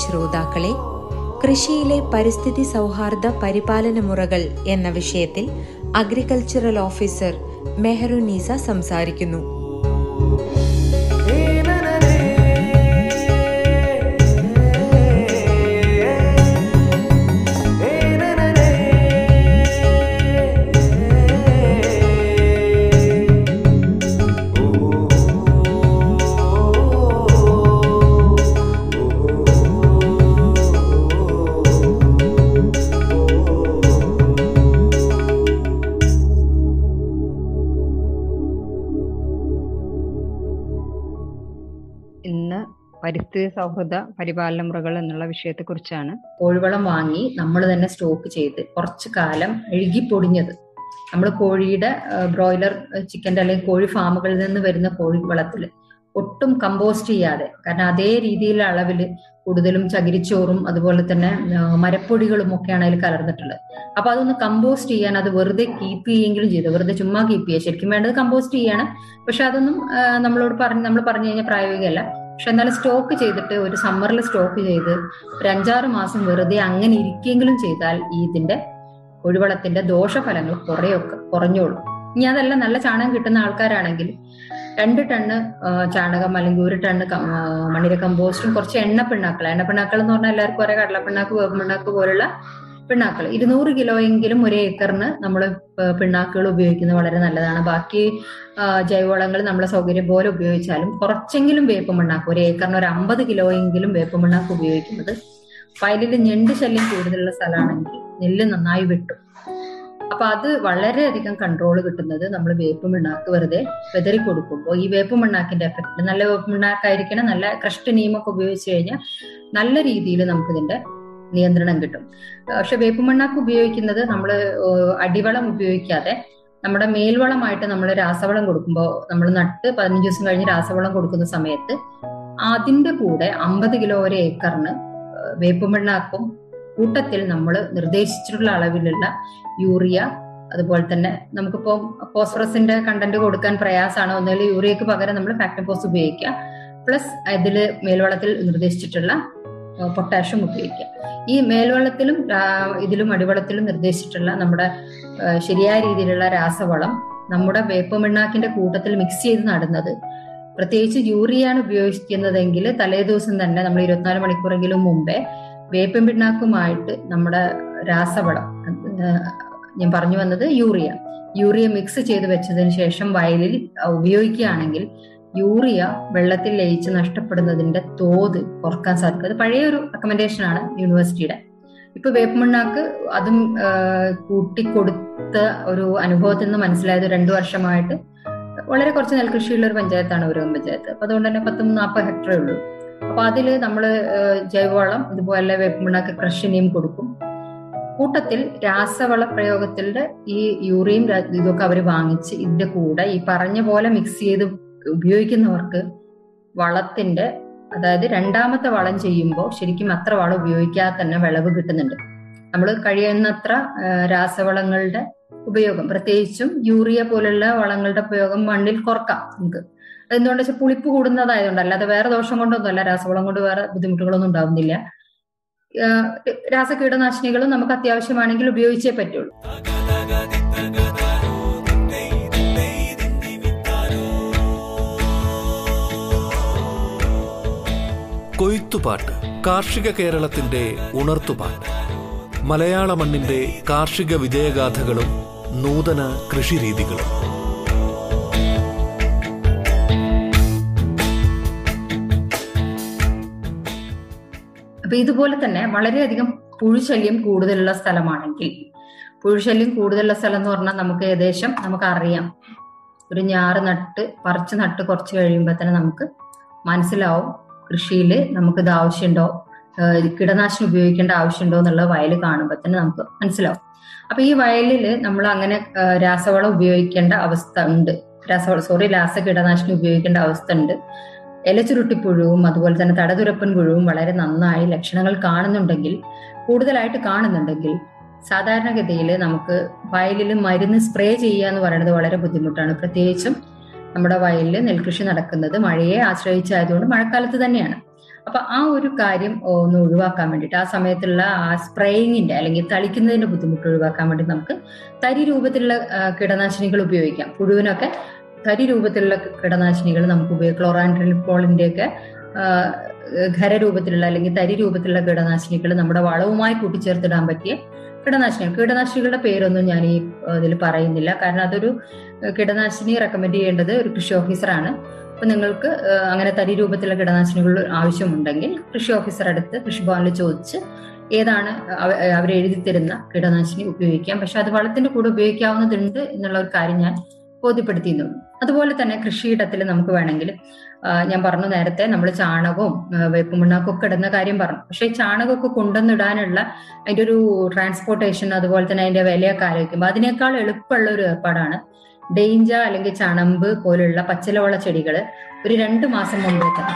ശ്രോതാക്കളെ കൃഷിയിലെ പരിസ്ഥിതി സൗഹാർദ്ദ പരിപാലന മുറകൾ എന്ന വിഷയത്തിൽ അഗ്രികൾച്ചറൽ ഓഫീസർ മെഹറുനീസ സംസാരിക്കുന്നു. പരിസ്ഥിതി സൗഹൃദ പരിപാലന മുറകൾ എന്നുള്ള വിഷയത്തെക്കുറിച്ചാണ്. കോഴിവളം വാങ്ങി നമ്മൾ തന്നെ സ്റ്റോക്ക് ചെയ്ത് കുറച്ച് കാലം എഴുകിപ്പൊടിഞ്ഞത് നമ്മൾ കോഴിയുടെ ബ്രോയിലർ ചിക്കന്റെ അല്ലെങ്കിൽ കോഴി ഫാമുകളിൽ നിന്ന് വരുന്ന കോഴി വളത്തിൽ ഒട്ടും കമ്പോസ്റ്റ് ചെയ്യാതെ കാരണം അതേ രീതിയിലുള്ള അളവിൽ കൂടുതലും ചകിരിച്ചോറും അതുപോലെ തന്നെ മരപ്പൊടികളും ഒക്കെയാണ് അതിൽ കലർന്നിട്ടുള്ളത്. അപ്പൊ അതൊന്ന് കമ്പോസ്റ്റ് ചെയ്യാൻ അത് വെറുതെ കീപ്പ് ചെയ്യുമെങ്കിലും ചെയ്തു. വെറുതെ ചുമ്മാ കീപ്പ് ചെയ്യുക ശരിക്കും വേണ്ടത് കമ്പോസ്റ്റ് ചെയ്യാണ്. പക്ഷെ അതൊന്നും നമ്മളോട് പറഞ്ഞ് നമ്മൾ പറഞ്ഞു കഴിഞ്ഞാൽ പ്രായോഗികമല്ല. പക്ഷെ എന്നാലും സ്റ്റോക്ക് ചെയ്തിട്ട് ഒരു സമ്മറിൽ സ്റ്റോക്ക് ചെയ്ത് ഒരു അഞ്ചാറ് മാസം വെറുതെ അങ്ങനെ ഇരിക്കെങ്കിലും ചെയ്താൽ ഈ ഇതിന്റെ കുഴിവളത്തിന്റെ ദോഷഫലങ്ങൾ കുറയൊക്കെ കുറഞ്ഞോളും. ഇനി അതല്ല നല്ല ചാണകം കിട്ടുന്ന ആൾക്കാരാണെങ്കിൽ രണ്ട് ടണ്ണ് ചാണകം അല്ലെങ്കിൽ ഒരു ടണ്ണ് മണ്ണിര കമ്പോസ്റ്റും കുറച്ച് എണ്ണ പിണ്ണാക്കൾ എണ്ണ പിണ്ണാക്കൾ എന്ന് പറഞ്ഞാൽ എല്ലാവർക്കും ഒരേ കടലപ്പിണ്ണാക്ക് വേപ്പിണ്ണാക്ക് പോലുള്ള പിണ്ണാക്കൾ ഇരുന്നൂറ് കിലോ എങ്കിലും ഒരു ഏക്കറിന് നമ്മൾ പിണ്ണാക്കുകൾ ഉപയോഗിക്കുന്നത് വളരെ നല്ലതാണ്. ബാക്കി ജൈവവളങ്ങൾ നമ്മളെ സൗകര്യം പോലെ ഉപയോഗിച്ചാലും കുറച്ചെങ്കിലും വേപ്പ് മണ്ണാക്ക് ഒരു ഏക്കറിന് ഒരു അമ്പത് കിലോ എങ്കിലും വേപ്പ് മണ്ണാക്ക് ഉപയോഗിക്കുന്നത് വയലിൽ ഞെണ്ട് ശല്യം കൂടുതലുള്ള സ്ഥലമാണെങ്കിൽ നെല്ല് നന്നായി വെട്ടും. അപ്പൊ അത് വളരെയധികം കൺട്രോൾ കിട്ടുന്നത് നമ്മൾ വേപ്പ് മണ്ണാക്ക് വെറുതെ വെതറി കൊടുക്കുമ്പോൾ ഈ വേപ്പ് മണ്ണാക്കിന്റെ എഫക്ട് നല്ല വേപ്പ് മണ്ണാക്കായിരിക്കണം നല്ല ക്രഷ്ട് നീമൊക്കെ ഉപയോഗിച്ച് കഴിഞ്ഞാൽ നല്ല രീതിയിൽ നമുക്ക് ഇതിന്റെ നിയന്ത്രണം കിട്ടും. പക്ഷെ വേപ്പുമണ്ണാക്ക് ഉപയോഗിക്കുന്നത് നമ്മൾ അടിവളം ഉപയോഗിക്കാതെ നമ്മുടെ മേൽവളമായിട്ട് നമ്മൾ രാസവളം കൊടുക്കുമ്പോൾ നമ്മൾ നട്ട് പതിനഞ്ച് ദിവസം കഴിഞ്ഞ് രാസവളം കൊടുക്കുന്ന സമയത്ത് അതിന്റെ കൂടെ അമ്പത് കിലോ ഒരു ഏക്കറിന് വേപ്പുമണ്ണാക്കും കൂട്ടത്തിൽ നമ്മൾ നിർദ്ദേശിച്ചിട്ടുള്ള അളവിലുള്ള യൂറിയ അതുപോലെ തന്നെ നമുക്കിപ്പോ ഫോസ്ഫറസിന്റെ കണ്ടന്റ് കൊടുക്കാൻ പ്രയാസമാണ്. ഒന്നുകിൽ യൂറിയക്ക് പകരം നമ്മൾ ഫാക്ടോസ് ഉപയോഗിക്കുക. പ്ലസ് അതിൽ മേൽവളത്തിൽ നിർദ്ദേശിച്ചിട്ടുള്ള പൊട്ടാഷ്യം ഉപയോഗിക്കാം ഈ മേൽവെള്ളത്തിലും ഇതിലും അടിവെള്ളത്തിലും നിർദ്ദേശിച്ചിട്ടുള്ള നമ്മുടെ ശരിയായ രീതിയിലുള്ള രാസവളം നമ്മുടെ വേപ്പമിണ്ണാക്കിന്റെ കൂട്ടത്തിൽ മിക്സ് ചെയ്ത് നടുന്നത്. പ്രത്യേകിച്ച് യൂറിയാണ് ഉപയോഗിക്കുന്നതെങ്കിൽ തലേ ദിവസം തന്നെ നമ്മൾ ഇരുപത്തിനാല് മണിക്കൂറെങ്കിലും മുമ്പേ വേപ്പൻ പിണ്ണാക്കുമായിട്ട് നമ്മുടെ രാസവളം ഞാൻ പറഞ്ഞു വന്നത് യൂറിയ. യൂറിയ മിക്സ് ചെയ്ത് വെച്ചതിന് ശേഷം വയലിൽ ഉപയോഗിക്കുകയാണെങ്കിൽ യൂറിയ വെള്ളത്തിൽ ലയിച്ച് നഷ്ടപ്പെടുന്നതിന്റെ തോത് കുറയ്ക്കാൻ സാധിക്കും. അത് പഴയ ഒരു റെക്കമെൻഡേഷൻ ആണ് യൂണിവേഴ്സിറ്റിയുടെ ഇപ്പൊ വേപ്പമണ്ണാക്ക് അതും കൂട്ടിക്കൊടുത്ത ഒരു അനുഭവത്തിൽ നിന്ന് മനസ്സിലായത് രണ്ടു വർഷമായിട്ട് വളരെ കുറച്ച് നെൽകൃഷിയുള്ള ഒരു പഞ്ചായത്താണ് ഒരു പഞ്ചായത്ത്. അപ്പൊ അതുകൊണ്ട് തന്നെ പത്ത് നാൽപ്പത് ഹെക്ടറേ ഉള്ളൂ. അപ്പൊ അതിൽ നമ്മൾ ജൈവവളം ഇതുപോലെ വേപ്പമണ്ണാക്ക് കൃഷിനെയും കൊടുക്കും. കൂട്ടത്തിൽ രാസവള പ്രയോഗത്തിന്റെ ഈ യൂറിയും ഇതൊക്കെ അവർ വാങ്ങിച്ച് ഇതിന്റെ കൂടെ ഈ പറഞ്ഞ പോലെ മിക്സ് ചെയ്ത് ഉപയോഗിക്കുന്നവർക്ക് വളത്തിന്റെ അതായത് രണ്ടാമത്തെ വളം ചെയ്യുമ്പോൾ ശരിക്കും അത്ര വളം ഉപയോഗിക്കാതെ തന്നെ വിളവ് കിട്ടുന്നുണ്ട്. നമ്മൾ കഴിയുന്നത്ര രാസവളങ്ങളുടെ ഉപയോഗം പ്രത്യേകിച്ചും യൂറിയ പോലുള്ള വളങ്ങളുടെ ഉപയോഗം മണ്ണിൽ കുറക്കാം നമുക്ക്. അതെന്തുകൊണ്ട് വെച്ചാൽ പുളിപ്പ് കൂടുന്നതായതുകൊണ്ട് അല്ലാതെ വേറെ ദോഷം കൊണ്ടൊന്നുമല്ല രാസവളം കൊണ്ട് വേറെ ബുദ്ധിമുട്ടുകളൊന്നും ഉണ്ടാവുന്നില്ല. രാസ രാസകീടനാശിനികളും നമുക്ക് അത്യാവശ്യമാണെങ്കിൽ ഉപയോഗിച്ചേ പറ്റുള്ളൂ. കൊയ്ത്തുപാട്ട് കാർഷിക കേരളത്തിന്റെ ഉണർത്തുപാട്ട്. മലയാള മണ്ണിന്റെ കാർഷിക വിജയഗാഥകളും നൂതന കൃഷിരീതികളും. അപ്പൊ ഇതുപോലെ തന്നെ വളരെയധികം പുഴുശല്യം കൂടുതലുള്ള സ്ഥലമാണെങ്കിൽ പുഴുശല്യം കൂടുതലുള്ള സ്ഥലം എന്ന് പറഞ്ഞാൽ നമുക്ക് ഏകദേശം നമുക്ക് അറിയാം ഒരു ഞാറ് നട്ട് പറിച്ച് നട്ട് കുറച്ച് കഴിയുമ്പോൾ തന്നെ നമുക്ക് മനസ്സിലാവും. കൃഷിയിൽ നമുക്കിത് ആവശ്യമുണ്ടോ? കീടനാശിനി ഉപയോഗിക്കേണ്ട ആവശ്യമുണ്ടോ എന്നുള്ള വയൽ കാണുമ്പോൾ തന്നെ നമുക്ക് മനസ്സിലാവും. അപ്പൊ ഈ വയലിൽ നമ്മൾ അങ്ങനെ രാസവളം ഉപയോഗിക്കേണ്ട അവസ്ഥ ഉണ്ട്. രാസവളം സോറി രാസ കീടനാശിനി ഉപയോഗിക്കേണ്ട അവസ്ഥ ഉണ്ട്. ഇലച്ചുരുട്ടിപ്പുഴുവും അതുപോലെ തന്നെ തടതുരപ്പൻ പുഴുവും വളരെ നന്നായി ലക്ഷണങ്ങൾ കാണുന്നുണ്ടെങ്കിൽ കൂടുതലായിട്ട് കാണുന്നുണ്ടെങ്കിൽ സാധാരണഗതിയിൽ നമുക്ക് വയലിൽ മരുന്ന് സ്പ്രേ ചെയ്യുക എന്ന് പറയുന്നത് വളരെ ബുദ്ധിമുട്ടാണ്. പ്രത്യേകിച്ചും നമ്മുടെ വയലിൽ നെൽകൃഷി നടക്കുന്നത് മഴയെ ആശ്രയിച്ചായതുകൊണ്ട് മഴക്കാലത്ത് തന്നെയാണ്. അപ്പൊ ആ ഒരു കാര്യം ഒന്ന് ഒഴിവാക്കാൻ വേണ്ടിട്ട് ആ സമയത്തുള്ള ആ സ്പ്രേയിങ്ങിന്റെ അല്ലെങ്കിൽ തളിക്കുന്നതിന്റെ ബുദ്ധിമുട്ട് ഒഴിവാക്കാൻ വേണ്ടി നമുക്ക് തരി രൂപത്തിലുള്ള കീടനാശിനികൾ ഉപയോഗിക്കാം. പുഴുവിനൊക്കെ തരി രൂപത്തിലുള്ള കീടനാശിനികൾ നമുക്ക് ഉപയോഗിക്കാം. ക്ലോറാൻഡ്രിപ്പോളിന്റെ ഒക്കെ ഖരരൂപത്തിലുള്ള അല്ലെങ്കിൽ തരി രൂപത്തിലുള്ള കീടനാശിനികൾ നമ്മുടെ വളവുമായി കൂട്ടിച്ചേർത്തിടാൻ പറ്റിയ കീടനാശിനികൾ. കീടനാശിനികളുടെ പേരൊന്നും ഞാൻ ഈ ഇതിൽ പറയുന്നില്ല. കാരണം അതൊരു കീടനാശിനി റെക്കമെൻഡ് ചെയ്യേണ്ടത് ഒരു കൃഷി ഓഫീസറാണ് അപ്പൊ നിങ്ങൾക്ക് അങ്ങനെ തരി രൂപത്തിലുള്ള കീടനാശിനികൾ ആവശ്യമുണ്ടെങ്കിൽ കൃഷി ഓഫീസർ അടുത്ത് കൃഷിഭവനിൽ ചോദിച്ച് ഏതാണ് അവർ എഴുതി തരുന്ന കീടനാശിനി ഉപയോഗിക്കാം. പക്ഷെ അത് വളത്തിന്റെ കൂടെ ഉപയോഗിക്കാവുന്നതുണ്ട് എന്നുള്ള ഒരു കാര്യം ഞാൻ ബോധ്യപ്പെടുത്തിയിരുന്നു അതുപോലെ തന്നെ കൃഷിയിടത്തിൽ നമുക്ക് വേണമെങ്കിൽ ഞാൻ പറഞ്ഞു നേരത്തെ നമ്മൾ ചാണകവും വേപ്പുമണ്ണാക്കും ഒക്കെ ഇടുന്ന കാര്യം പറഞ്ഞു. പക്ഷെ ചാണകമൊക്കെ കൊണ്ടുവന്നിടാനുള്ള അതിന്റെ ഒരു ട്രാൻസ്പോർട്ടേഷൻ അതുപോലെ തന്നെ അതിന്റെ വിലയൊക്കെ ആലോചിക്കുമ്പോൾ അതിനേക്കാൾ എളുപ്പമുള്ള ഒരു ഏർപ്പാടാണ് ഡെയിഞ്ച അല്ലെങ്കിൽ ചണമ്പ് പോലുള്ള പച്ചിലവള ചെടികൾ ഒരു രണ്ട് മാസം മുമ്പേ തന്നെ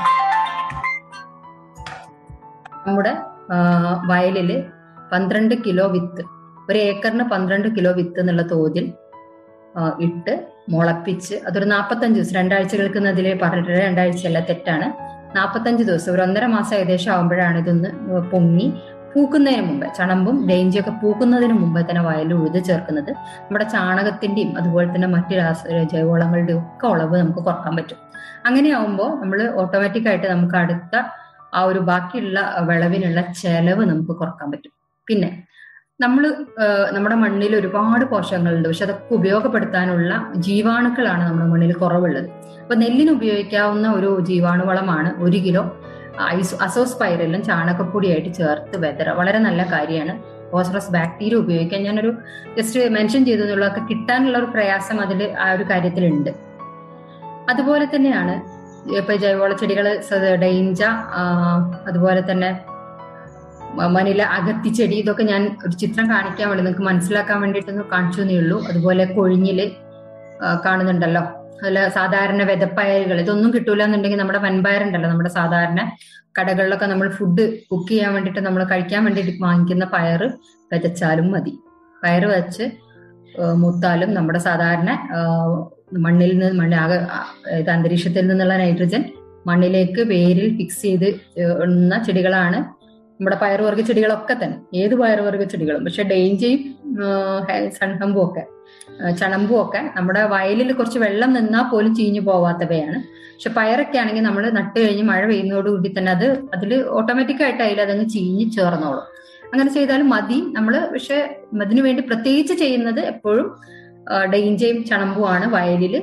നമ്മുടെ വയലിൽ പന്ത്രണ്ട് കിലോ വിത്ത് ഒരു ഏക്കറിന് പന്ത്രണ്ട് കിലോ വിത്ത് എന്നുള്ള തോതിൽ ഇട്ട് മുളപ്പിച്ച് അതൊരു നാൽപ്പത്തഞ്ച് ദിവസം രണ്ടാഴ്ച കേൾക്കുന്നതിൽ പറഞ്ഞിട്ട് രണ്ടാഴ്ചയല്ല തെറ്റാണ്. നാൽപ്പത്തഞ്ച് ദിവസം ഒരു ഒന്നര മാസം ഏകദേശം ആകുമ്പോഴാണ് ഇതൊന്ന് പൊങ്ങി പൂക്കുന്നതിന് മുമ്പ് ചണമ്പും ഡേഞ്ചിയൊക്കെ പൂക്കുന്നതിന് മുമ്പ് തന്നെ വയലിൽ ഉഴുത് ചേർക്കുന്നത്. നമ്മുടെ ചാണകത്തിന്റെയും അതുപോലെ തന്നെ മറ്റു രാസ ജൈവവളങ്ങളുടെയും ഒക്കെ ഉളവ് നമുക്ക് കുറയ്ക്കാൻ പറ്റും. അങ്ങനെയാവുമ്പോൾ നമ്മൾ ഓട്ടോമാറ്റിക് ആയിട്ട് നമുക്ക് അടുത്ത ആ ഒരു ബാക്കിയുള്ള വിളവിനുള്ള ചെലവ് നമുക്ക് കുറയ്ക്കാൻ പറ്റും. പിന്നെ നമ്മൾ നമ്മുടെ മണ്ണിൽ ഒരുപാട് പോഷകങ്ങളുണ്ട്. പക്ഷെ അതൊക്കെ ഉപയോഗപ്പെടുത്താനുള്ള ജീവാണുക്കളാണ് നമ്മുടെ മണ്ണിൽ കുറവുള്ളത്. അപ്പൊ നെല്ലിന് ഉപയോഗിക്കാവുന്ന ഒരു ജീവാണുവളമാണ് ഒരു കിലോ ഐസ് അസോസ്പൈറലും ചാണകപ്പൊടിയായിട്ട് ചേർത്ത് വെതറ. വളരെ നല്ല കാര്യമാണ്. ഫോസ്ഫറസ് ബാക്ടീരിയ ഉപയോഗിക്കാൻ ഞാനൊരു ജസ്റ്റ് മെൻഷൻ ചെയ്തു കിട്ടാനുള്ള ഒരു പ്രയാസം അതിൽ ആ ഒരു കാര്യത്തിലുണ്ട്. അതുപോലെ തന്നെയാണ് ഇപ്പൊ ജൈവവള ചെടികൾ ഡെയിഞ്ച അതുപോലെ തന്നെ മ- അകത്തി ചെടി ഇതൊക്കെ ഞാൻ ഒരു ചിത്രം കാണിക്കാൻ വേണ്ടി നിങ്ങൾക്ക് മനസ്സിലാക്കാൻ വേണ്ടിയിട്ടൊന്ന് കാണിച്ചു എന്നേ ഉള്ളൂ. അതുപോലെ കൊഴിഞ്ഞിൽ കാണുന്നുണ്ടല്ലോ. അതുപോലെ സാധാരണ വെതപ്പയറുകൾ ഇതൊന്നും കിട്ടൂല എന്നുണ്ടെങ്കിൽ നമ്മുടെ വൻപയറുണ്ടല്ലോ നമ്മുടെ സാധാരണ കടകളിലൊക്കെ നമ്മൾ ഫുഡ് കുക്ക് ചെയ്യാൻ വേണ്ടിയിട്ട് നമ്മൾ കഴിക്കാൻ വേണ്ടിയിട്ട് വാങ്ങിക്കുന്ന പയറ് വിതച്ചാലും മതി. പയറ് വെച്ച് മുത്താലും നമ്മുടെ സാധാരണ മണ്ണിൽ നിന്ന് മണ്ണ് ഇത് അന്തരീക്ഷത്തിൽ നിന്നുള്ള നൈട്രജൻ മണ്ണിലേക്ക് വേരിൽ ഫിക്സ് ചെയ്ത് ഇടുന്ന ചെടികളാണ് നമ്മുടെ പയറുവർഗ ചെടികളൊക്കെ തന്നെ. ഏത് പയറുവർഗ ചെടികളും. പക്ഷെ ഡെയിഞ്ചയും സൺഹമ്പും ഒക്കെ ചണമ്പും ഒക്കെ നമ്മുടെ വയലിൽ കുറച്ച് വെള്ളം നിന്നാൽ പോലും ചീഞ്ഞു പോവാത്തവയാണ്. പക്ഷെ പയറൊക്കെ ആണെങ്കിൽ നമ്മൾ നട്ട് കഴിഞ്ഞ് മഴ പെയ്യുന്നതോടുകൂടി തന്നെ അത് അതിൽ ഓട്ടോമാറ്റിക്കായിട്ട് അതിൽ അതങ്ങ് ചീഞ്ഞ് ചേർന്നോളും. അങ്ങനെ ചെയ്താൽ മതി. നമ്മൾ പക്ഷെ അതിനു വേണ്ടി പ്രത്യേകിച്ച് ചെയ്യുന്നത് എപ്പോഴും ഡെയിഞ്ചയും ചണമ്പുമാണ് വയലിൽ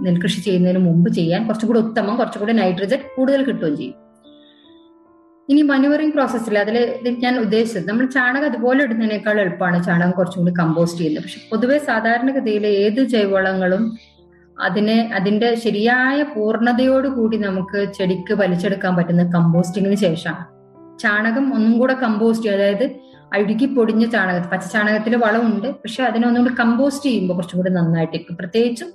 നെൽകൃഷി ചെയ്യുന്നതിന് മുമ്പ് ചെയ്യാൻ കുറച്ചുകൂടി ഉത്തമം കുറച്ചുകൂടി നൈട്രജൻ കൂടുതൽ കിട്ടുകയും ചെയ്യും. ഇനി മനുവറിംഗ് പ്രോസസ്സിൽ അതിൽ ഞാൻ ഉദ്ദേശിച്ചത് നമ്മൾ ചാണകം അതുപോലെ ഇടുന്നതിനേക്കാൾ എളുപ്പമാണ് ചാണകം കുറച്ചും കൂടി കമ്പോസ്റ്റ് ചെയ്യുന്നത്. പക്ഷെ പൊതുവെ സാധാരണഗതിയിൽ ഏത് ജൈവവളങ്ങളും അതിനെ അതിന്റെ ശരിയായ പൂർണതയോടുകൂടി നമുക്ക് ചെടിക്ക് വലിച്ചെടുക്കാൻ പറ്റുന്ന കമ്പോസ്റ്റിങ്ങിന് ശേഷമാണ്. ചാണകം ഒന്നും കൂടെ കമ്പോസ്റ്റ് ചെയ്യും അതായത് അഴുകി പൊടിഞ്ഞ ചാണകം പച്ച ചാണകത്തിൽ വളമുണ്ട് പക്ഷെ അതിനെ ഒന്നും കൂടി കമ്പോസ്റ്റ് ചെയ്യുമ്പോൾ കുറച്ചും കൂടി നന്നായിട്ടിരിക്കും. പ്രത്യേകിച്ചും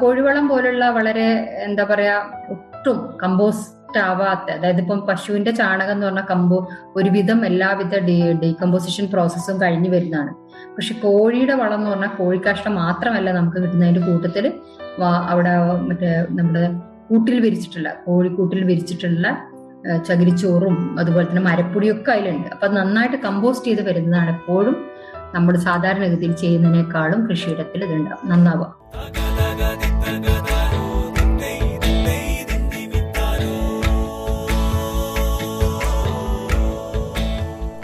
കോഴിവളം പോലുള്ള വളരെ എന്താ പറയാ ഒട്ടും കമ്പോസ്റ്റ് ആവാത്ത അതായത് ഇപ്പം പശുവിന്റെ ചാണകം എന്ന് പറഞ്ഞ കമ്പോ ഒരുവിധം എല്ലാവിധ ഡീകമ്പോസിഷൻ പ്രോസസ്സും കഴിഞ്ഞു വരുന്നതാണ്. പക്ഷെ കോഴിയുടെ വളം എന്ന് പറഞ്ഞാൽ കോഴിക്കാഷ്ടം മാത്രമല്ല നമുക്ക് കിട്ടുന്നതിന്റെ കൂട്ടത്തിൽ അവിടെ മറ്റേ നമ്മുടെ കൂട്ടിൽ വിരിച്ചിട്ടുള്ള കോഴിക്കൂട്ടിൽ വിരിച്ചിട്ടുള്ള ചകിരിച്ചോറും അതുപോലെ തന്നെ മരപ്പൊടിയൊക്കെ അതിലുണ്ട്. അപ്പൊ നന്നായിട്ട് കമ്പോസ്റ്റ് ചെയ്ത് വരുന്നതാണ് എപ്പോഴും നമ്മൾ സാധാരണഗതിയിൽ ചെയ്യുന്നതിനേക്കാളും കൃഷിയിടത്തിൽ ഇതുണ്ടാവും നന്നാവുക.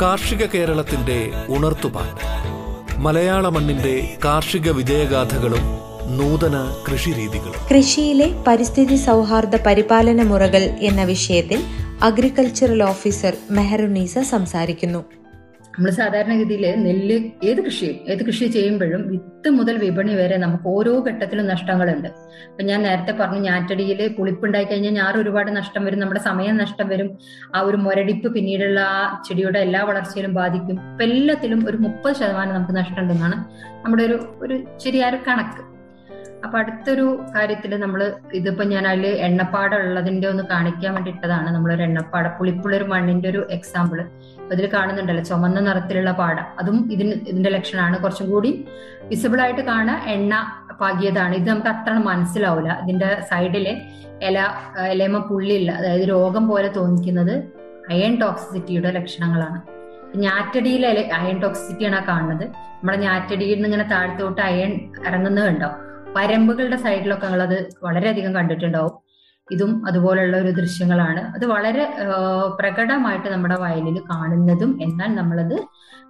കാർഷിക കേരളത്തിന്റെ ഉണർത്തുപാട്ട് മലയാള മണ്ണിന്റെ കാർഷിക വിജയഗാഥകളും നൂതന കൃഷിരീതികളും. കൃഷിയിലെ പരിസ്ഥിതി സൗഹാർദ്ദ പരിപാലന മുറകൾ എന്ന വിഷയത്തിൽ അഗ്രികൾച്ചറൽ ഓഫീസർ മെഹറുനീസ സംസാരിക്കുന്നു. നമ്മൾ സാധാരണഗതിയിൽ നെല്ല് ഏത് കൃഷിയും ഏത് കൃഷി ചെയ്യുമ്പോഴും വിത്ത് മുതൽ വിപണി വരെ നമുക്ക് ഓരോ ഘട്ടത്തിലും നഷ്ടങ്ങളുണ്ട്. ഇപ്പൊ ഞാൻ നേരത്തെ പറഞ്ഞു ഞാറ്റടിയിൽ പുളിപ്പുണ്ടായി കഴിഞ്ഞാൽ ഞാറ് ഒരുപാട് നഷ്ടം വരും നമ്മുടെ സമയം നഷ്ടം വരും. ആ ഒരു മുരടിപ്പ് പിന്നീടുള്ള ആ ചെടിയുടെ എല്ലാ വളർച്ചയിലും ബാധിക്കും. ഇപ്പൊ എല്ലാത്തിലും ഒരു മുപ്പത് ശതമാനം നമുക്ക് നഷ്ടമുണ്ടെന്നാണ് നമ്മുടെ ഒരു ഒരു ശരിയായ കണക്ക്. അപ്പൊ അടുത്തൊരു കാര്യത്തിൽ നമ്മൾ ഇതിപ്പോ ഞാൻ അതിൽ എണ്ണപ്പാട ഉള്ളതിന്റെ ഒന്ന് കാണിക്കാൻ വേണ്ടിയിട്ടതാണ് നമ്മളൊരു എണ്ണപ്പാട പുളിപ്പുള്ള ഒരു മണ്ണിന്റെ ഒരു എക്സാമ്പിൾ അതിൽ കാണുന്നുണ്ടല്ലോ ചുമന്ന നിറത്തിലുള്ള പാട. അതും ഇതിന് ഇതിന്റെ ലക്ഷണമാണ്. കുറച്ചും കൂടി വിസിബിൾ ആയിട്ട് കാണുക എണ്ണ പാകിയതാണ്. ഇത് നമുക്ക് അത്ര മനസ്സിലാവില്ല ഇതിന്റെ സൈഡിലെ ഇല ഇലമ പുള്ളിയില്ല. അതായത് രോഗം പോലെ തോന്നിക്കുന്നത് അയൺ ടോക്സിസിറ്റിയുടെ ലക്ഷണങ്ങളാണ്. ഞാറ്റടിയിലെ അയൺ ടോക്സിസിറ്റിയാണ് കാണുന്നത്. നമ്മുടെ ഞാറ്റടിയിൽ നിന്ന് ഇങ്ങനെ താഴത്തോട്ട് അയൺ ഇറങ്ങുന്നത് പരമ്പുകളുടെ സൈഡിലൊക്കെ നമ്മളത് വളരെയധികം കണ്ടിട്ടുണ്ടാവും. ഇതും അതുപോലുള്ള ഒരു ദൃശ്യങ്ങളാണ്. അത് വളരെ പ്രകടമായിട്ട് നമ്മുടെ വയലിൽ കാണുന്നതും എന്നാൽ നമ്മളത്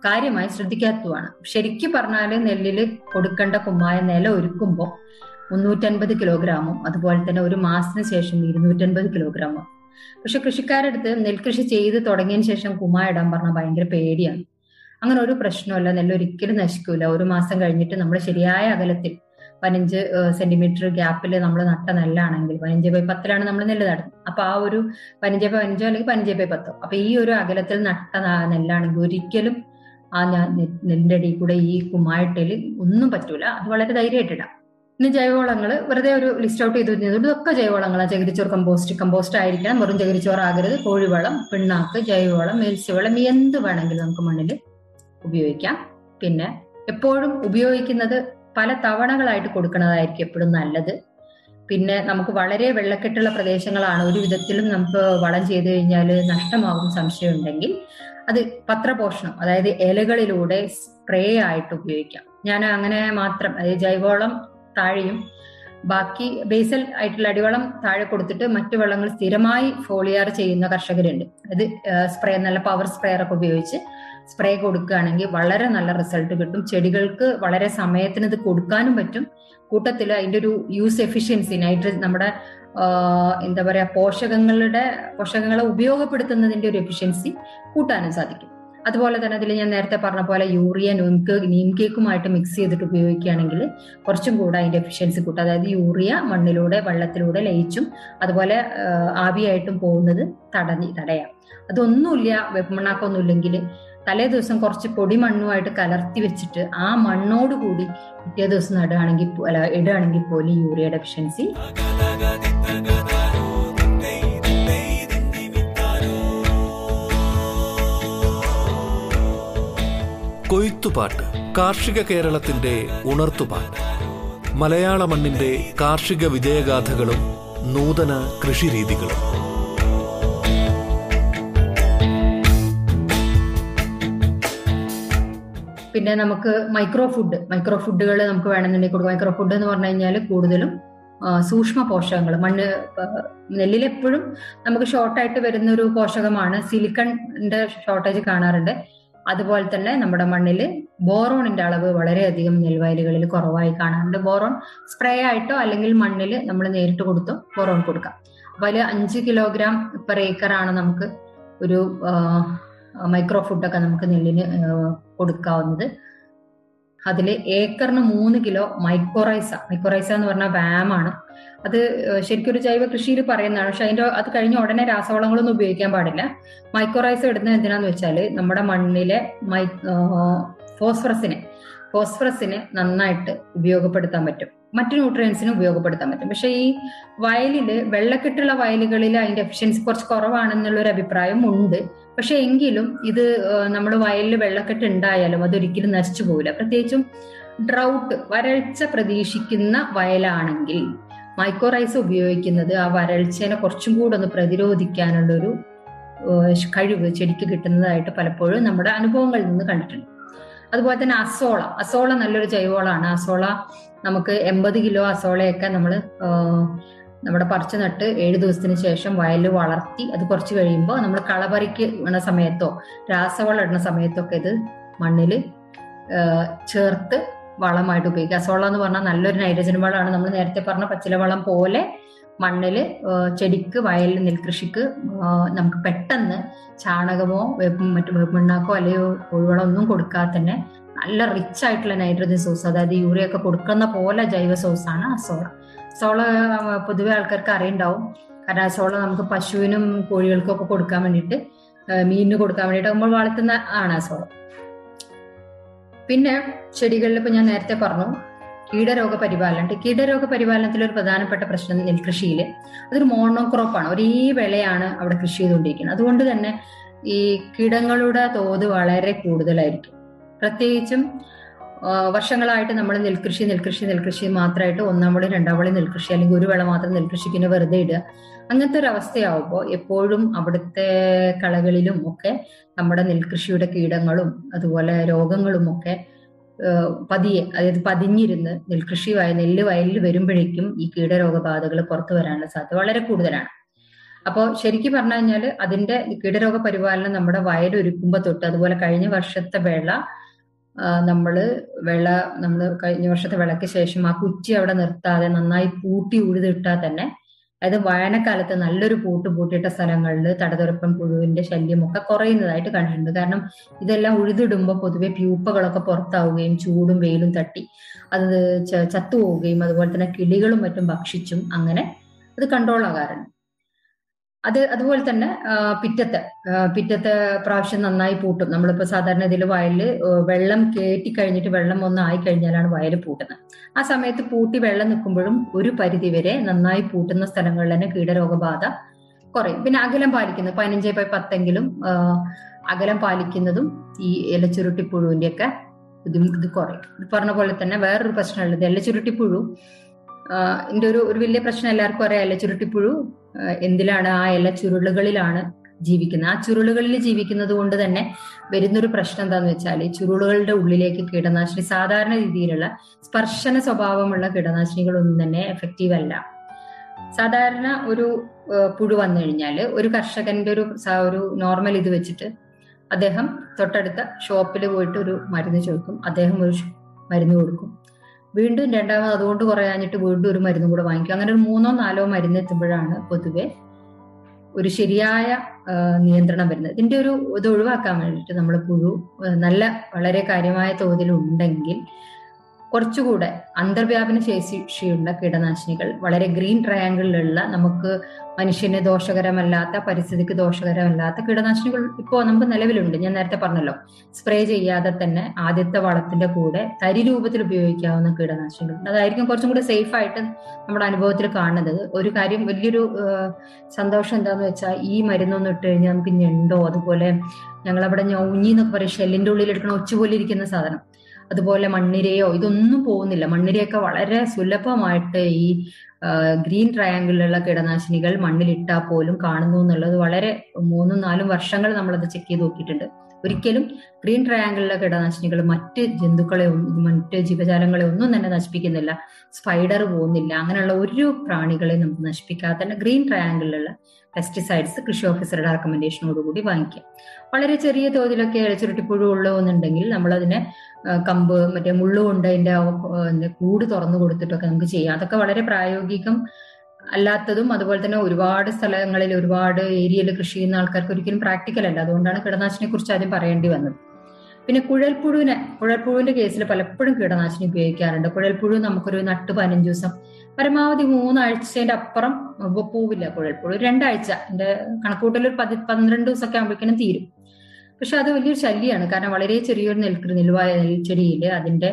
കാര്യമായി ശ്രദ്ധിക്കാത്തതുമാണ്. ശരിക്കും പറഞ്ഞാൽ നെല്ലിൽ കൊടുക്കേണ്ട കുമ്മായ നില ഒരുക്കുമ്പോൾ മുന്നൂറ്റൻപത് കിലോഗ്രാമും അതുപോലെ തന്നെ ഒരു മാസത്തിന് ശേഷം ഇരുന്നൂറ്റൻപത് കിലോഗ്രാമും. പക്ഷെ കൃഷിക്കാരടുത്ത് നെൽകൃഷി ചെയ്ത് തുടങ്ങിയതിന് ശേഷം കുമ്മായ ഇടാൻ പറഞ്ഞാൽ ഭയങ്കര പേടിയാണ്. അങ്ങനെ ഒരു പ്രശ്നമല്ല നെല്ല് ഒരിക്കലും നശിക്കൂല. ഒരു മാസം കഴിഞ്ഞിട്ട് നമ്മൾ ശരിയായ അകലത്തിൽ പതിനഞ്ച് സെന്റിമീറ്റർ ഗ്യാപ്പിൽ നമ്മൾ നട്ട നെല്ലാണെങ്കിൽ പതിനഞ്ച് ബൈ പത്തിലാണ് നമ്മൾ നെല്ല് നടുന്നത്. അപ്പൊ ആ ഒരു പതിനഞ്ച് ബൈ പതിനഞ്ചോ അല്ലെങ്കിൽ പതിനഞ്ച് ബൈ പത്തോ. അപ്പൊ ഈ ഒരു അകലത്തിൽ നട്ട നെല്ലാണെങ്കിൽ ഒരിക്കലും ആ നെല്ലിന്റെ അടിയിൽ കൂടെ ഈ കുമ്മായിട്ടേൽ ഒന്നും പറ്റൂല. അത് വളരെ ധൈര്യമായിട്ടിടാം ഇനി ജൈവവളങ്ങൾ വെറുതെ ഒരു ലിസ്റ്റ് ഔട്ട് ചെയ്ത് വരുന്നതുകൊണ്ട് ഇതൊക്കെ ജൈവവളങ്ങളാണ് ചകിരിച്ചോർ കമ്പോസ്റ്റ് കമ്പോസ്റ്റ് ആയിരിക്കണം വെറും ചകിരിച്ചോറാകരുത് കോഴിവളം പിണ്ണാക്ക് ജൈവവളം മേൽസ്യവളം എന്ത് വേണമെങ്കിലും നമുക്ക് മണ്ണിൽ ഉപയോഗിക്കാം. പിന്നെ എപ്പോഴും ഉപയോഗിക്കുന്നത് പല തവണകളായിട്ട് കൊടുക്കുന്നതായിരിക്കും എപ്പോഴും നല്ലത്. പിന്നെ നമുക്ക് വളരെ വെള്ളക്കെട്ടുള്ള പ്രദേശങ്ങളാണ്. ഒരു വിധത്തിലും നമുക്ക് വളം ചെയ്തു കഴിഞ്ഞാൽ നഷ്ടമാകും സംശയമുണ്ടെങ്കിൽ അത് പത്രപോഷണം അതായത് ഇലകളിലൂടെ സ്പ്രേ ആയിട്ട് ഉപയോഗിക്കാം. ഞാൻ അങ്ങനെ മാത്രം അതായത് ജൈവവളം താഴെയും ബാക്കി ബേസൽ ആയിട്ടുള്ള അടിവളം താഴെ കൊടുത്തിട്ട് മറ്റു വെള്ളങ്ങൾ സ്ഥിരമായി ഫോളിയാർ ചെയ്യുന്ന കർഷകരുണ്ട്. അത് സ്പ്രേ നല്ല പവർ സ്പ്രേയർ ഒക്കെ ഉപയോഗിച്ച് സ്പ്രേ കൊടുക്കുകയാണെങ്കിൽ വളരെ നല്ല റിസൾട്ട് കിട്ടും. ചെടികൾക്ക് വളരെ സമയത്തിന് ഇത് കൊടുക്കാനും പറ്റും. കൂട്ടത്തിൽ അതിന്റെ ഒരു യൂസ് എഫിഷ്യൻസി നൈട്രജൻ നമ്മുടെ എന്താ പറയാ പോഷകങ്ങളുടെ പോഷകങ്ങളെ ഉപയോഗപ്പെടുത്തുന്നതിന്റെ ഒരു എഫിഷ്യൻസി കൂട്ടാനും സാധിക്കും. അതുപോലെ തന്നെ അതിൽ ഞാൻ നേരത്തെ പറഞ്ഞ പോലെ യൂറിയ നീംകേ നീംകേക്കുമായിട്ട് മിക്സ് ചെയ്തിട്ട് ഉപയോഗിക്കുകയാണെങ്കിൽ കുറച്ചും കൂടെ അതിന്റെ എഫിഷ്യൻസി കൂട്ടും. അതായത് യൂറിയ മണ്ണിലൂടെ വെള്ളത്തിലൂടെ ലയിച്ചും അതുപോലെ ആവിയായിട്ടും പോകുന്നത് തടഞ്ഞ് തടയാം. അതൊന്നുമില്ല വെപ്പമണ്ണാക്കൊന്നും ഇല്ലെങ്കിൽ തലേ ദിവസം കുറച്ച് പൊടി മണ്ണുമായിട്ട് കലർത്തി വെച്ചിട്ട് ആ മണ്ണോട് കൂടി പിറ്റേ ദിവസം നടുകയാണെങ്കിൽ അല്ല ഇടുകയാണെങ്കിൽ പോലും യൂറിയ ഡെഫിഷ്യൻസി കൊയ്ത്തുപാട്ട് കാർഷിക കേരളത്തിന്റെ ഉണർത്തുപാട്ട്. മലയാള മണ്ണിന്റെ കാർഷിക വിജയഗാഥകളും നൂതന കൃഷിരീതികളും. പിന്നെ നമുക്ക് മൈക്രോ ഫുഡ് മൈക്രോ ഫുഡുകൾ നമുക്ക് വേണമെന്നുണ്ടെങ്കിൽ കൊടുക്കാം. മൈക്രോ ഫുഡ് എന്ന് പറഞ്ഞു കഴിഞ്ഞാൽ കൂടുതലും സൂക്ഷ്മ പോഷകങ്ങൾ മണ്ണ് നെല്ലിലെപ്പോഴും നമുക്ക് ഷോർട്ടായിട്ട് വരുന്ന ഒരു പോഷകമാണ് സിലിക്കണിന്റെ ഷോർട്ടേജ് കാണാറുണ്ട്. അതുപോലെ തന്നെ നമ്മുടെ മണ്ണിൽ ബോറോണിന്റെ അളവ് വളരെയധികം നെൽവയലുകളിൽ കുറവായി കാണാറുണ്ട്. ബോറോൺ സ്പ്രേ ആയിട്ടോ അല്ലെങ്കിൽ മണ്ണിൽ നമ്മൾ നേരിട്ട് കൊടുത്തോ ബോറോൺ കൊടുക്കാം. അതിൽ അഞ്ച് കിലോഗ്രാം പെർ ഏക്കർ ആണ് നമുക്ക് ഒരു മൈക്രോ ഫുഡൊക്കെ നമുക്ക് നെല്ലിന് കൊടുക്കാവുന്നത്. അതിൽ ഏക്കറിന് മൂന്ന് കിലോ മൈക്കോറൈസ മൈക്കോറൈസ എന്ന് പറഞ്ഞാൽ വാമാണ് അത് ശരിക്കും ഒരു ജൈവ കൃഷിയിൽ പറയുന്നതാണ്. പക്ഷെ അതിന്റെ അത് കഴിഞ്ഞ ഉടനെ രാസവളങ്ങളൊന്നും ഉപയോഗിക്കാൻ പാടില്ല. മൈക്കോറൈസ ഇടുന്നത് എന്തിനാന്ന് വെച്ചാൽ നമ്മുടെ മണ്ണിലെ മൈ ഫോസ്ഫറസിനെ ഫോസ്ഫറസിനെ നന്നായിട്ട് ഉപയോഗപ്പെടുത്താൻ പറ്റും. മറ്റു ന്യൂട്രിയൻസിന് ഉപയോഗപ്പെടുത്താൻ പറ്റും. പക്ഷെ ഈ വയലിൽ വെള്ളക്കെട്ടുള്ള വയലുകളിൽ അതിന്റെ എഫിഷ്യൻസി കുറച്ച് കുറവാണെന്നുള്ള ഒരു അഭിപ്രായം ഉണ്ട്. പക്ഷെ എങ്കിലും ഇത് നമ്മൾ വയലിൽ വെള്ളക്കെട്ട് ഉണ്ടായാലും അതൊരിക്കലും നശിച്ചു പോകില്ല പ്രത്യേകിച്ചും ഡ്രൗട്ട് വരൾച്ച പ്രതീക്ഷിക്കുന്ന വയലാണെങ്കിൽ മൈക്രോറൈസ് ഉപയോഗിക്കുന്നത് ആ വരൾച്ചേനെ കുറച്ചും കൂടെ ഒന്ന് പ്രതിരോധിക്കാനുള്ളൊരു കഴിവ് ചെടിക്ക് കിട്ടുന്നതായിട്ട് പലപ്പോഴും നമ്മുടെ അനുഭവങ്ങളിൽ നിന്ന് കണ്ടിട്ടുണ്ട്. അതുപോലെ തന്നെ അസോള. അസോള നല്ലൊരു ജൈവവളമാണ് അസോള നമുക്ക് എൺപത് കിലോ അസോളയൊക്കെ നമ്മൾ നമ്മുടെ പറിച്ചു നട്ട് ഏഴ് ദിവസത്തിന് ശേഷം വയലിൽ വളർത്തി അത് കുറച്ച് കഴിയുമ്പോൾ നമ്മൾ കളപറിക്ക് ഇടുന്ന സമയത്തോ രാസവളം ഇടുന്ന സമയത്തൊക്കെ ഇത് മണ്ണിൽ ചേർത്ത് വളമായിട്ട് ഉപയോഗിക്കുക. അസോള എന്ന് പറഞ്ഞാൽ നല്ലൊരു നൈട്രജൻ വളമാണ് നമ്മൾ നേരത്തെ പറഞ്ഞ പച്ചില വളം പോലെ മണ്ണിൽ ചെടിക്ക് വയലിൽ നെൽകൃഷിക്ക് നമുക്ക് പെട്ടെന്ന് ചാണകമോ മറ്റു വേപ്പിണ്ണാക്കോ അല്ലെങ്കിൽ കോഴിവളം ഒന്നും കൊടുക്കാതെ തന്നെ നല്ല റിച്ച് ആയിട്ടുള്ള നൈട്രജൻ സോഴ്സ് അതായത് യൂറിയ ഒക്കെ കൊടുക്കുന്ന പോലെ ജൈവ സോഴ്സാണ് അസോള അസോള പൊതുവെ ആൾക്കാർക്ക് അറിയുണ്ടാവും. കാരണം അസോള നമുക്ക് പശുവിനും കോഴികൾക്കും ഒക്കെ കൊടുക്കാൻ വേണ്ടിയിട്ട് മീനിന് കൊടുക്കാൻ വേണ്ടിയിട്ട് നമ്മൾ വളർത്തുന്ന ആണ് അസോള പിന്നെ ചെടികളിൽ ഇപ്പൊ ഞാൻ നേരത്തെ പറഞ്ഞു കീടരോഗ പരിപാലനം കീടരോഗ പരിപാലനത്തിൽ ഒരു പ്രധാനപ്പെട്ട പ്രശ്നം നെൽകൃഷിയിൽ. അതൊരു മോണോക്രോപ്പാണ് ഒരേ വിളയാണ് അവിടെ കൃഷി ചെയ്തുകൊണ്ടിരിക്കുന്നത്. അതുകൊണ്ട് തന്നെ ഈ കീടങ്ങളുടെ തോത് വളരെ കൂടുതലായിരിക്കും. പ്രത്യേകിച്ചും വർഷങ്ങളായിട്ട് നമ്മൾ നെൽകൃഷി നെൽകൃഷി നെൽകൃഷി മാത്രമായിട്ട് ഒന്നാം വളി രണ്ടാം വളി നെൽകൃഷി അല്ലെങ്കിൽ ഒരു വിള മാത്രം നെൽകൃഷി പിന്നെ വെറുതെ ഇടുക. അങ്ങനത്തെ ഒരു അവസ്ഥയാവുമ്പോൾ എപ്പോഴും അവിടുത്തെ കളകളിലും ഒക്കെ നമ്മുടെ നെൽകൃഷിയുടെ കീടങ്ങളും അതുപോലെ രോഗങ്ങളും ഒക്കെ പതിയെ അതായത് പതിഞ്ഞിരുന്ന് നെൽകൃഷി വയ നെല്ല് വയലിൽ വരുമ്പോഴേക്കും ഈ കീടരോഗബാധകൾ പുറത്തു വരാനുള്ള സാധ്യത വളരെ കൂടുതലാണ്. അപ്പോൾ ശരിക്കും പറഞ്ഞു കഴിഞ്ഞാൽ അതിന്റെ കീടരോഗ പരിപാലനം നമ്മുടെ വയലൊരുക്കുമ്പോൾ തൊട്ട് അതുപോലെ കഴിഞ്ഞ വർഷത്തെ വെള്ള നമ്മൾ വെള്ള നമ്മൾ കഴിഞ്ഞ വർഷത്തെ വിളക്ക് ശേഷം ആ കുറ്റി അവിടെ നിർത്താതെ നന്നായി കൂട്ടി ഉഴുതിട്ടാൽ തന്നെ അതായത് വേനൽക്കാലത്ത് നല്ലൊരു പൂട്ട് പൂട്ടിയിട്ട സ്ഥലങ്ങളിൽ തടതുറപ്പം പുഴുവിന്റെ ശല്യമൊക്കെ കുറയുന്നതായിട്ട് കണ്ടിട്ടുണ്ട്. കാരണം ഇതെല്ലാം ഉഴുതിടുമ്പോൾ പൊതുവെ പ്യൂപ്പകളൊക്കെ പുറത്താവുകയും ചൂടും വെയിലും തട്ടി അത് ചത്തുപോവുകയും അതുപോലെ തന്നെ കിളികളും മറ്റും ഭക്ഷിച്ചും അങ്ങനെ അത് കൺട്രോൾ ആകാറുണ്ട്. അത് അതുപോലെ തന്നെ പിറ്റത്തെ പിറ്റത്തെ പ്രാവശ്യം നന്നായി പൂട്ടും. നമ്മളിപ്പോ സാധാരണ ഇതിൽ വയലിൽ വെള്ളം കയറ്റി കഴിഞ്ഞിട്ട് വെള്ളം ഒന്ന് ആയി കഴിഞ്ഞാലാണ് വയൽ പൂട്ടുന്നത്. ആ സമയത്ത് പൂട്ടി വെള്ളം നിൽക്കുമ്പോഴും ഒരു പരിധി വരെ നന്നായി പൂട്ടുന്ന സ്ഥലങ്ങളിൽ തന്നെ കീടരോഗബാധ കുറയും. പിന്നെ അകലം പാലിക്കുന്നത് പതിനഞ്ച് ബൈ പത്തെങ്കിലും അകലം പാലിക്കുന്നതും ഈ ഇലച്ചുരുട്ടിപ്പുഴുവിന്റെ ഒക്കെ ഇത് കുറയും. പറഞ്ഞ പോലെ തന്നെ വേറൊരു പ്രശ്നമുള്ളത് ഇലച്ചുരുട്ടിപ്പുഴു ഇതിന്റെ ഒരു ഒരു വലിയ പ്രശ്നം എല്ലാവർക്കും അറിയാം ഇലച്ചുരുട്ടിപ്പുഴു എന്തിലാണ് ആ ഇല ചുരുളുകളിലാണ് ജീവിക്കുന്നത്. ആ ചുരുളുകളിൽ ജീവിക്കുന്നത് കൊണ്ട് തന്നെ വരുന്നൊരു പ്രശ്നം എന്താന്ന് വെച്ചാൽ ചുരുളുകളുടെ ഉള്ളിലേക്ക് കീടനാശിനി സാധാരണ രീതിയിലുള്ള സ്പർശന സ്വഭാവമുള്ള കീടനാശിനികളൊന്നും തന്നെ എഫക്റ്റീവ് അല്ല. സാധാരണ ഒരു പുഴു വന്നു കഴിഞ്ഞാൽ ഒരു കർഷകന്റെ ഒരു ഒരു നോർമൽ ഇത് വെച്ചിട്ട് അദ്ദേഹം തൊട്ടടുത്ത ഷോപ്പിൽ പോയിട്ട് ഒരു മരുന്ന് ചോദിക്കും. അദ്ദേഹം ഒരു മരുന്ന് കൊടുക്കും. വീണ്ടും രണ്ടാമത് അതുകൊണ്ട് കുറയാഞ്ഞിട്ട് വീണ്ടും ഒരു മരുന്നും കൂടെ വാങ്ങിക്കും. അങ്ങനെ ഒരു മൂന്നോ നാലോ മരുന്ന് എത്തുമ്പോഴാണ് പൊതുവെ ഒരു ശരിയായ നിയന്ത്രണം വരുന്നത്. ഇതിന്റെ ഒരു ഇത് ഒഴിവാക്കാൻ വേണ്ടിയിട്ട് നമ്മൾ പുഴു നല്ല വളരെ കാര്യമായ തോതിൽ ഉണ്ടെങ്കിൽ കുറച്ചുകൂടെ അന്തർവ്യാപന ശേഷിയുള്ള കീടനാശിനികൾ വളരെ ഗ്രീൻ ട്രയാങ്കിളിലുള്ള നമുക്ക് മനുഷ്യന് ദോഷകരമല്ലാത്ത പരിസ്ഥിതിക്ക് ദോഷകരമല്ലാത്ത കീടനാശിനികൾ ഇപ്പോൾ നമുക്ക് നിലവിലുണ്ട്. ഞാൻ നേരത്തെ പറഞ്ഞല്ലോ സ്പ്രേ ചെയ്യാതെ തന്നെ ആദ്യത്തെ വളത്തിന്റെ കൂടെ തരി രൂപത്തിൽ ഉപയോഗിക്കാവുന്ന കീടനാശിനികൾ. അതായിരിക്കും കുറച്ചും കൂടി സേഫ് ആയിട്ട് നമ്മുടെ അനുഭവത്തിൽ കാണുന്നത്. ഒരു കാര്യം വലിയൊരു സന്തോഷം എന്താന്ന് വെച്ചാൽ ഈ മരുന്നൊന്നും ഇട്ട് കഴിഞ്ഞാൽ നമുക്ക് ഞണ്ടോ? അതുപോലെ ഞങ്ങളവിടെ ഞൗഞ്ഞി എന്നൊക്കെ പറയും ഷെല്ലിന്റെ ഉള്ളിൽ എടുക്കണ ഒച്ചുപോലെ ഇരിക്കുന്ന സാധനം. അതുപോലെ മണ്ണിരയോ ഇതൊന്നും പോകുന്നില്ല. മണ്ണിരയൊക്കെ വളരെ സുലഭമായിട്ട് ഈ ഗ്രീൻ ട്രയാങ്കിളിലുള്ള കീടനാശിനികൾ മണ്ണിലിട്ടാൽ പോലും കാണുന്നു എന്നുള്ളത് വളരെ മൂന്നും നാലും വർഷങ്ങൾ നമ്മളത് ചെക്ക് ചെയ്ത് നോക്കിയിട്ടുണ്ട്. ഒരിക്കലും ഗ്രീൻ ട്രയാങ്കിളിലെ കീടനാശിനികൾ മറ്റ് ജന്തുക്കളെ മറ്റ് ജീവജാലങ്ങളെ ഒന്നും തന്നെ നശിപ്പിക്കുന്നില്ല. സ്പൈഡർ പോകുന്നില്ല. അങ്ങനെയുള്ള ഒരു പ്രാണികളെ നമുക്ക് നശിപ്പിക്കാതെ തന്നെ ഗ്രീൻ ട്രയാങ്കിളിലുള്ള പെസ്റ്റിസൈഡ്സ് കൃഷി ഓഫീസറുടെ റെക്കമെൻഡേഷനോടുകൂടി വാങ്ങിക്കാം. വളരെ ചെറിയ തോതിലൊക്കെ ഇലച്ചുരുട്ടിപ്പുഴു ഉള്ളതെന്നുണ്ടെങ്കിൽ നമ്മളതിനെ കമ്പ് മറ്റേ മുള്ളുകൊണ്ട് അതിന്റെ കൂട് തുറന്നു കൊടുത്തിട്ടൊക്കെ നമുക്ക് ചെയ്യാം. അതൊക്കെ വളരെ പ്രായോഗികം അല്ലാത്തതും അതുപോലെ തന്നെ ഒരുപാട് സ്ഥലങ്ങളിൽ ഒരുപാട് ഏരിയയിൽ കൃഷി ചെയ്യുന്ന ആൾക്കാർക്ക് ഒരിക്കലും പ്രാക്ടിക്കൽ അല്ല. അതുകൊണ്ടാണ് കീടനാശിനിയെ കുറിച്ച് ആദ്യം പറയേണ്ടി വന്നത്. പിന്നെ കുഴൽപ്പുഴുവിനെ കുഴൽപ്പുഴുവിന്റെ കേസിൽ പലപ്പോഴും കീടനാശിനി ഉപയോഗിക്കാറുണ്ട്. കുഴൽപ്പുഴു നമുക്കൊരു നട്ട് പതിനഞ്ച് ദിവസം പരമാവധി മൂന്നാഴ്ചന്റെ അപ്പുറം പോവില്ല കുഴൽപ്പുഴു. രണ്ടാഴ്ച എന്റെ കണക്കൂട്ടൽ ഒരു പതി പന്ത്രണ്ട് ദിവസമൊക്കെ ആകുമ്പോഴേക്കും തീരും. പക്ഷെ അത് വലിയൊരു ശല്യമാണ് കാരണം വളരെ ചെറിയൊരു നെൽക്കൃ നെൽവായ നെൽച്ചെടിയിൽ അതിന്റെ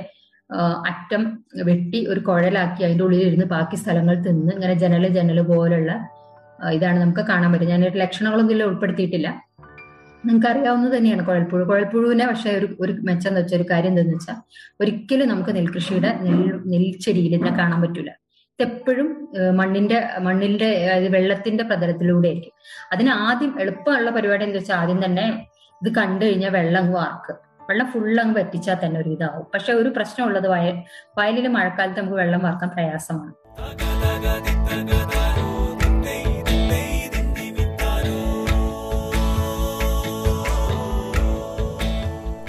അറ്റം വെട്ടി ഒരു കുഴലാക്കി അതിന്റെ ഉള്ളിൽ ഇരുന്ന് ബാക്കി സ്ഥലങ്ങൾ തിന്ന് ഇങ്ങനെ ജനൽ ജനൽ പോലുള്ള ഇതാണ് നമുക്ക് കാണാൻ പറ്റും ഞാൻ ലക്ഷണങ്ങളൊന്നും ഇതിൽ ഉൾപ്പെടുത്തിയിട്ടില്ല. നിങ്ങൾക്ക് അറിയാവുന്നത് തന്നെയാണ് കുഴൽപ്പുഴു. കുഴൽപ്പുഴുവിനെ പക്ഷെ ഒരു ഒരു മെച്ചം എന്ന് വെച്ചാൽ ഒരു കാര്യം എന്താണെന്ന് വെച്ചാൽ ഒരിക്കലും നമുക്ക് നെൽകൃഷിയുടെ നെൽ നെൽച്ചെടിയിൽ ഇതിനെ കാണാൻ പറ്റൂല. ഇതെപ്പോഴും മണ്ണിന്റെ മണ്ണിന്റെ വെള്ളത്തിന്റെ പ്രതലത്തിലൂടെ ആയിരിക്കും അതിന് ആദ്യം എളുപ്പമുള്ള പരിപാടി എന്താ വെച്ചാൽ ആദ്യം തന്നെ ഇത് കണ്ടു കഴിഞ്ഞാൽ വെള്ളം അങ്ങ് വാർക്ക്. വെള്ളം ഫുൾ അങ്ങ് വറ്റിച്ചാൽ തന്നെ ഒരു ഇതാവും. പക്ഷെ ഒരു പ്രശ്നമുള്ളത് വയൽ വയലിൽ മഴക്കാലത്ത് നമുക്ക് വെള്ളം വാർക്കാൻ പ്രയാസമാണ്.